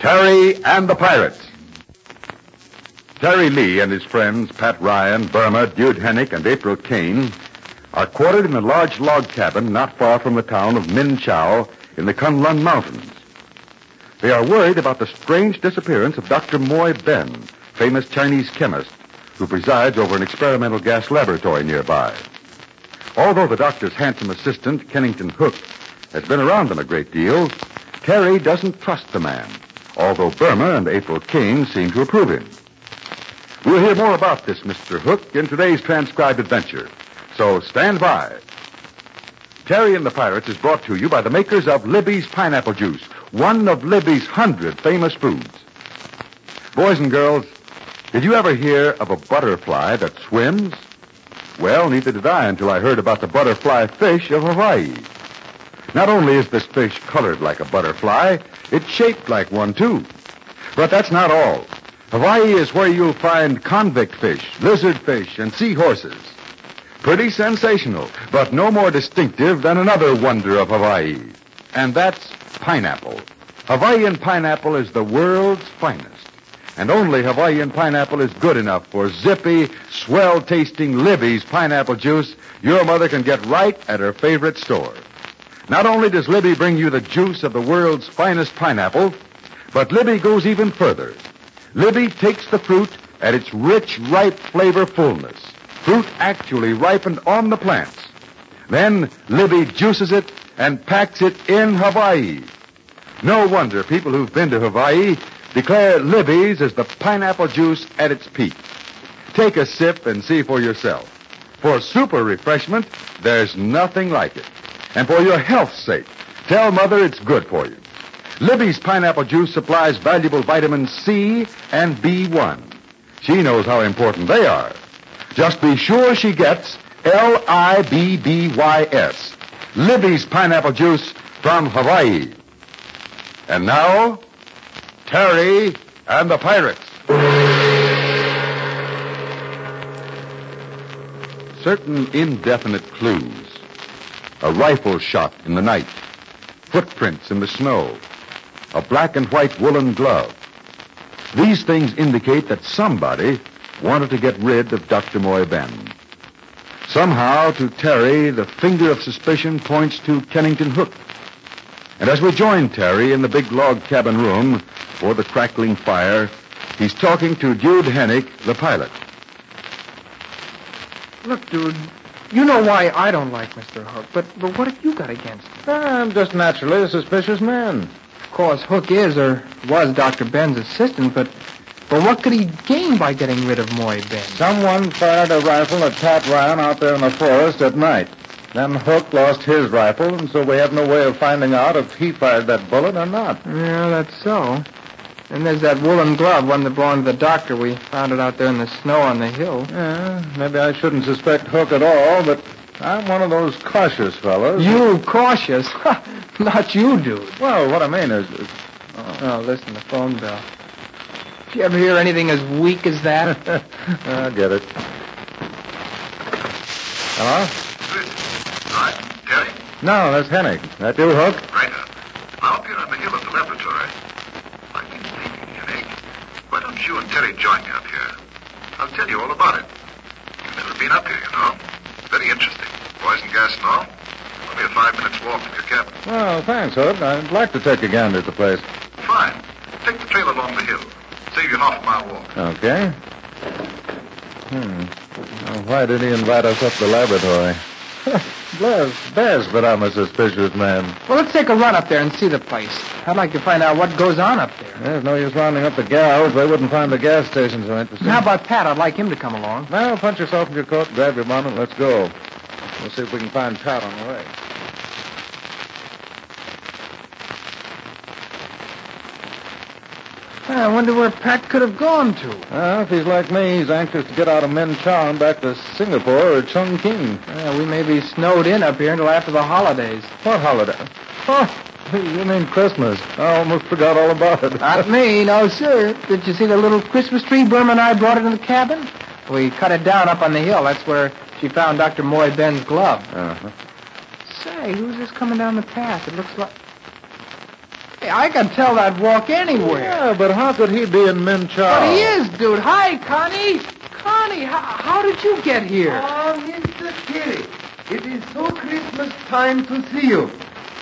Terry and the Pirates. Terry Lee and his friends, Pat Ryan, Burma, Dude Hennick, and April Kane, are quartered in a large log cabin not far from the town of Min Chau in the Kunlun Mountains. They are worried about the strange disappearance of Dr. Moy Ben, famous Chinese chemist who presides over an experimental gas laboratory nearby. Although the doctor's handsome assistant, Kennington Hook, has been around them a great deal, Terry doesn't trust the man, although Burma and April King seem to approve him. We'll hear more about this Mr. Hook in today's transcribed adventure, so stand by. Terry and the Pirates is brought to you by the makers of Libby's Pineapple Juice, one of Libby's hundred famous foods. Boys and girls, did you ever hear of a butterfly that swims? Well, neither did I until I heard about the butterfly fish of Hawaii. Not only is this fish colored like a butterfly, it's shaped like one, too. But that's not all. Hawaii is where you'll find convict fish, lizard fish, and seahorses. Pretty sensational, but no more distinctive than another wonder of Hawaii. And that's pineapple. Hawaiian pineapple is the world's finest. And only Hawaiian pineapple is good enough for zippy, swell tasting Libby's pineapple juice your mother can get right at her favorite store. Not only does Libby bring you the juice of the world's finest pineapple, but Libby goes even further. Libby takes the fruit at its rich, ripe flavor fullness. Fruit actually ripened on the plants. Then Libby juices it and packs it in Hawaii. No wonder people who've been to Hawaii declare Libby's is the pineapple juice at its peak. Take a sip and see for yourself. For super refreshment, there's nothing like it. And for your health's sake, tell Mother it's good for you. Libby's pineapple juice supplies valuable vitamins C and B1. She knows how important they are. Just be sure she gets L-I-B-B-Y-S. Libby's pineapple juice from Hawaii. And now, Terry and the Pirates. Certain indefinite clues. A rifle shot in the night. Footprints in the snow. A black and white woolen glove. These things indicate that somebody wanted to get rid of Dr. Moy Ben. Somehow, to Terry, the finger of suspicion points to Kennington Hook. And as we join Terry in the big log cabin room before the crackling fire, he's talking to Dude Hennick, the pilot. Look, dude, you know why I don't like Mr. Hook, but, but what have you got against him? I'm just naturally a suspicious man. Of course, Hook is or was Dr. Ben's assistant, but but what could he gain by getting rid of Moy Ben? Someone fired a rifle at Pat Ryan out there in the forest at night. Then Hook lost his rifle, and so we have no way of finding out if he fired that bullet or not. Yeah, that's so. And there's that woolen glove, one that belonged to the doctor. We found it out there in the snow on the hill. Yeah, maybe I shouldn't suspect Hook at all, but I'm one of those cautious fellows. You cautious? Not you, dude. Well, what I mean is... is oh. oh, listen, the phone bell. Did you ever hear anything as weak as that? I get it. Hello? Hi, Terry? No, that's Hennick. That you, Hook? Right. I'm up here on the hill at the laboratory. I've been thinking, Hennick. Why don't you and Terry join me up here? I'll tell you all about it. You've never been up here, you know. Very interesting. Poison gas and all. Only a five minutes walk from your cabin. Well, thanks, Hook. I'd like to take a gander at the place. Fine. Take the trail along the hill. Save you half a mile walk. Okay. Hmm. Now, why did he invite us up to the laboratory? bless, bless, but I'm a suspicious man. Well, let's take a run up there and see the place. I'd like to find out what goes on up there. There's no use rounding up the gals. They wouldn't find the gas station so interesting. How about Pat? I'd like him to come along. Well, punch yourself in your coat, grab your bonnet, and let's go. We'll see if we can find Pat on the way. I wonder where Pat could have gone to. Well, if he's like me, he's anxious to get out of Minchao and back to Singapore or Chongqing. Yeah, we may be snowed in up here until after the holidays. What holiday? Oh, you mean Christmas. I almost forgot all about it. Not me, no, sir. Did you see the little Christmas tree Burma and I brought into the cabin? We cut it down up on the hill. That's where she found Dr. Moy Ben's glove. Uh-huh. Say, who's this coming down the path? It looks like... Hey, I can tell that walk anywhere. Yeah, but how could he be in Minchao? But he is, dude. Hi, Connie. Connie, how, how did you get here? Oh, Mr. Terry, it is so Christmas time to see you.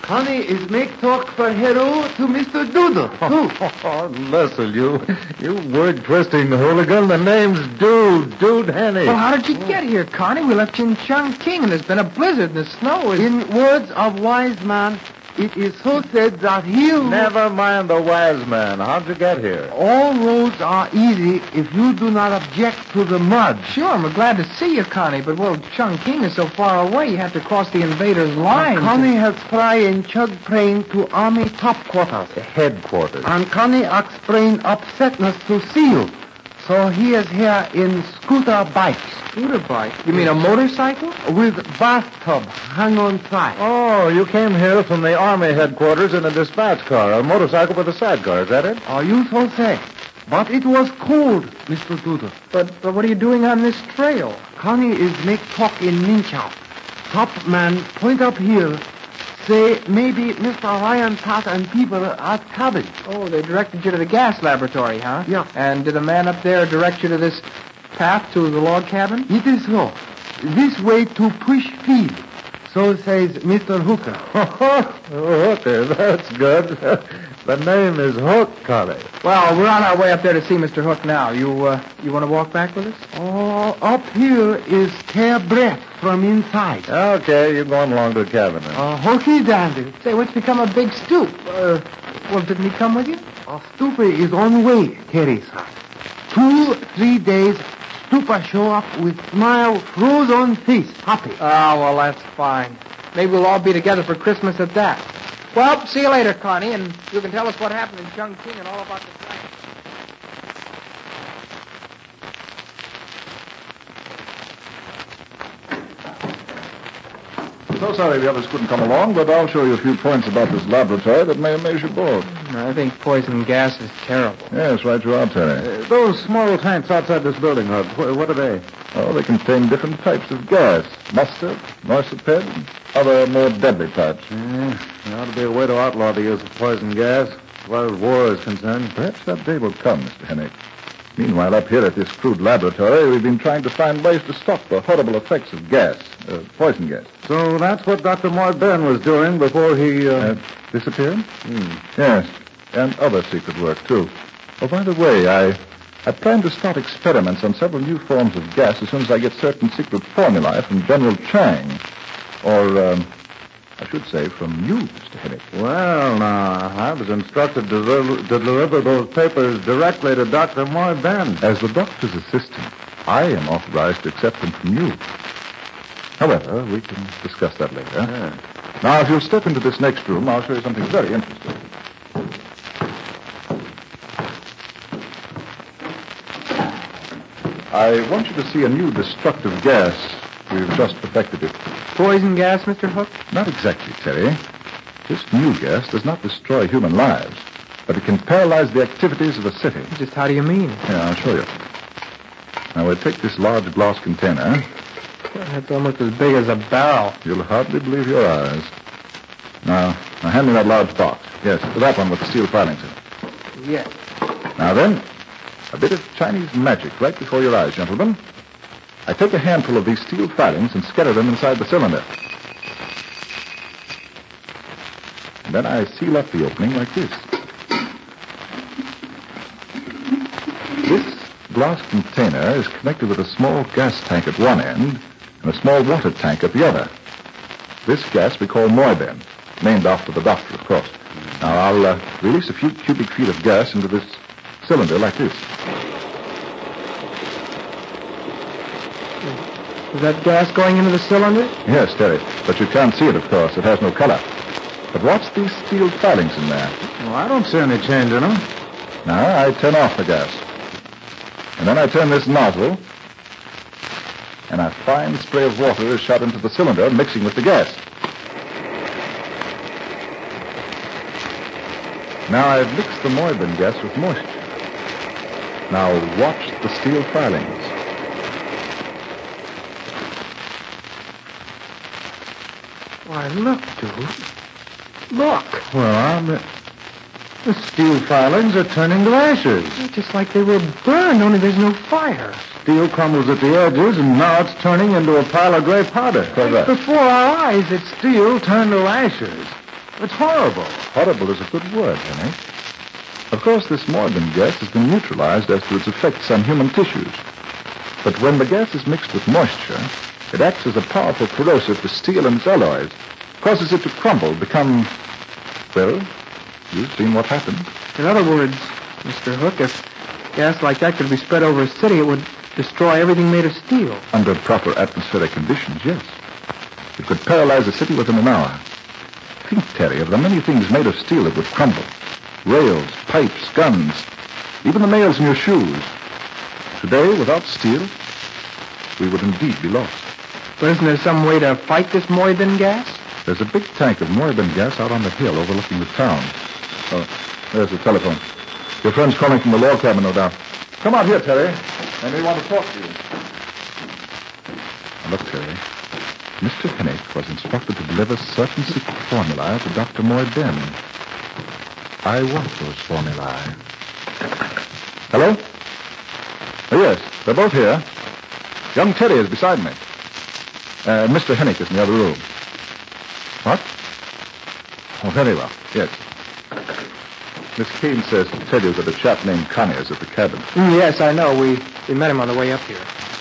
Connie is make talk for Hero to Mr. Doodle, too. Oh, you, you word-twisting hooligan. The name's Dude, Dude Hennick. Well, how did you oh. get here, Connie? We left you in Chongqing, and there's been a blizzard, and the snow is... In words of wise man, it is so said that he'll... Never mind the wise man. How'd you get here? All roads are easy if you do not object to the mud. Sure, I'm glad to see you, Connie, but, well, Chongqing is so far away, you have to cross the invaders' lines. Connie has fly in Chug plane to army top quarters. Headquarters. And Connie explain upsetness to see you. So he is here in scooter bike. Scooter bike? You mean a motorcycle? With bathtub hung on side. Oh, you came here from the Army headquarters in a dispatch car, a motorcycle with a sidecar, is that it? Are you so say? But it was cold, Mr. Doodle. But, but what are you doing on this trail? Connie is make talk in Minchao. Top man point up here. Say maybe Mr. Ryan Pat and people at cabin. Oh, they directed you to the gas laboratory, huh? Yeah. And did a man up there direct you to this path to the log cabin? It is so. This way to push feed. So says Mr. Hooker. Oh, Hooker, that's good. The name is Hook, Connie. Well, we're on our way up there to see Mr. Hook now. You, uh, you want to walk back with us? Oh, up here is tear breath from inside. Okay, you're going along to the cabin then. Uh, hooky dandy. Say, what's become a big stoop? Uh, well, didn't he come with you? A stupor is on way, Terry sir. Two, three days, stupor show up with smile, froze on face, happy. Oh, well, that's fine. Maybe we'll all be together for Christmas at that. Well, see you later, Connie, and you can tell us what happened in Chongqing and all about the flight. So sorry the others couldn't come along, but I'll show you a few points about this laboratory that may amaze you both. I think poison gas is terrible. Yes, right you are, Terry. Uh, those small tanks outside this building, Hook, wh- what are they? Oh, they contain different types of gas. Mustard, morsiped, and other more deadly types. Yeah, there ought to be a way to outlaw the use of poison gas, as far as war is concerned. Perhaps that day will come, Mr. Hennick. Meanwhile, up here at this crude laboratory, we've been trying to find ways to stop the horrible effects of gas, uh, poison gas. So that's what Dr. Moy Ben was doing before he, uh... Uh, disappeared? hmm. Yes, and other secret work, too. Oh, by the way, I, I plan to start experiments on several new forms of gas as soon as I get certain secret formulae from General Chang. Or, um, I should say, from you, Mr. Hennick. Well, now, I was instructed to, del- to deliver those papers directly to Dr. Moy Ben. As the doctor's assistant, I am authorized to accept them from you. However, we can discuss that later. Now, if you'll step into this next room, I'll show you something very interesting. I want you to see a new destructive gas. We've just perfected it. Poison gas, Mr. Hook? Not exactly, Terry. This new gas does not destroy human lives, but it can paralyze the activities of a city. Just how do you mean? Yeah, I'll show you. Now, we'll take this large glass container. That's almost as big as a barrel. You'll hardly believe your eyes. Now, now hand me that large box. Yes, that one with the steel filings in it. Yes. Now then, a bit of Chinese magic right before your eyes, gentlemen. I take a handful of these steel filings and scatter them inside the cylinder. And then I seal up the opening like this. This glass container is connected with a small gas tank at one end and a small water tank at the other. This gas we call Moibin, named after the doctor, of course. Now, I'll uh, release a few cubic feet of gas into this cylinder like this. Is that gas going into the cylinder? Yes, Terry. But you can't see it, of course. It has no color. But watch these steel filings in there. Well, I don't see any change in them. Now, I turn off the gas. And then I turn this nozzle, and a fine spray of water is shot into the cylinder, mixing with the gas. Now I've mixed the Moibin gas with moisture. Now watch the steel filings. Why, look, dude. Look. Well, I'm... The steel filings are turning to ashes. It's just like they were burned, only there's no fire. Steel crumbles at the edges, and now it's turning into a pile of gray powder. Right before our eyes, it's steel turned to ashes. It's horrible. Horrible is a good word, Henry. Of course, this Moibin gas has been neutralized as to its effects on human tissues. But when the gas is mixed with moisture, it acts as a powerful corrosive to steel and its alloys, causes it to crumble, become, well, you've seen what happened. In other words, Mr. Hook, if gas like that could be spread over a city, it would destroy everything made of steel. Under proper atmospheric conditions, yes. It could paralyze a city within an hour. Think, Terry, of the many things made of steel that would crumble. Rails, pipes, guns, even the nails in your shoes. Today, without steel, we would indeed be lost. But isn't there some way to fight this Moibin gas? There's a big tank of Moibin gas out on the hill overlooking the town. Oh, there's the telephone. Your friend's calling from the log cabin, no doubt. Come out here, Terry. They may want to talk to you. Look, Terry. Mr. Hennick was instructed to deliver certain secret formulae to Dr. Moibin. I want those formulae. Hello? Oh, yes, they're both here. Young Terry is beside me. Uh, Mr. Hennick is in the other room. What? Oh, very well. Yes. Miss Kane says to tell you that a chap named Connie is at the cabin. Mm, yes, I know. We, we met him on the way up here.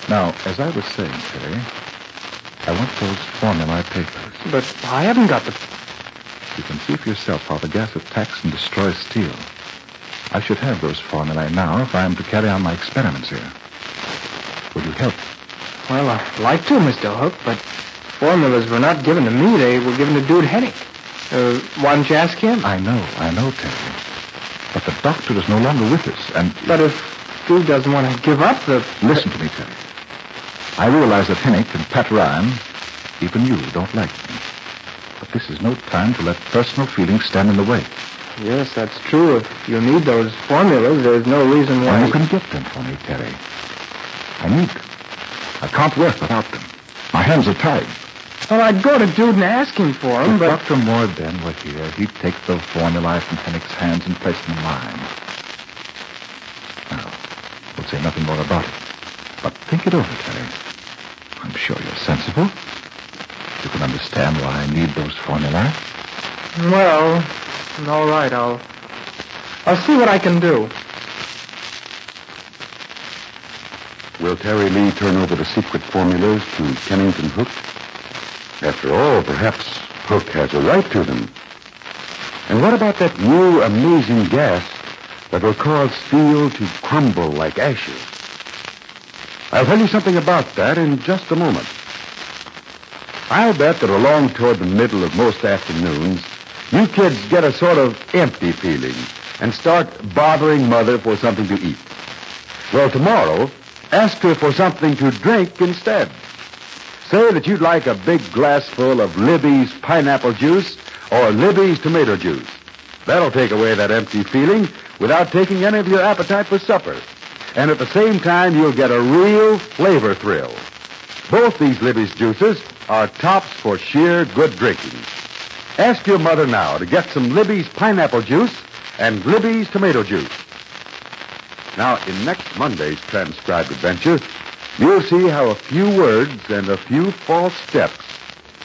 Now, as I was saying, Terry, I want those formulae papers. But I haven't got the... You can see for yourself how the gas attacks and destroys steel. I should have those formulae now if I am to carry on my experiments here. Would you help? Well, I'd like to, Mr. Hook, but formulas were not given to me. They were given to Dude Hennick. Uh, why don't you ask him? I know, I know, Terry. But the doctor is no longer with us, and... But if Dude doesn't want to give up the... Listen to me, Terry. I realize that Hennick and Pat Ryan, even you, don't like me. But this is no time to let personal feelings stand in the way. Yes, that's true. If you need those formulas, there's no reason why... Well, you can get them for me, Terry. I need them. I can't work without them. My hands are tied. Well, I'd go to Dude and ask him for them, if but... Dr. Morbin were here, he'd take the formulae from Hennick's hands and place them in mine. Now, we'll say nothing more about it. But think it over, Terry. I'm sure you're sensible. You can understand why I need those formulae. Well, all right, I'll... I'll see what I can do. Will Terry Lee turn over the secret formulas to Kennington Hook? After all, perhaps Hook has a right to them. And what about that new amazing gas that will cause steel to crumble like ashes? I'll tell you something about that in just a moment. I'll bet that along toward the middle of most afternoons, you kids get a sort of empty feeling and start bothering Mother for something to eat. Well, tomorrow, ask her for something to drink instead. Say that you'd like a big glassful of Libby's pineapple juice or Libby's tomato juice. That'll take away that empty feeling without taking any of your appetite for supper. And at the same time, you'll get a real flavor thrill. Both these Libby's juices are tops for sheer good drinking. Ask your mother now to get some Libby's pineapple juice and Libby's tomato juice. Now, in next Monday's transcribed adventure, you'll see how a few words and a few false steps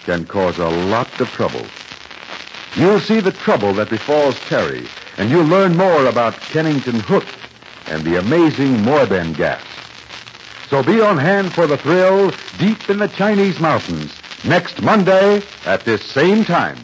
can cause a lot of trouble. You'll see the trouble that befalls Terry, and you'll learn more about Kennington Hook and the amazing Morbin gas. So be on hand for the thrill deep in the Chinese mountains next Monday at this same time.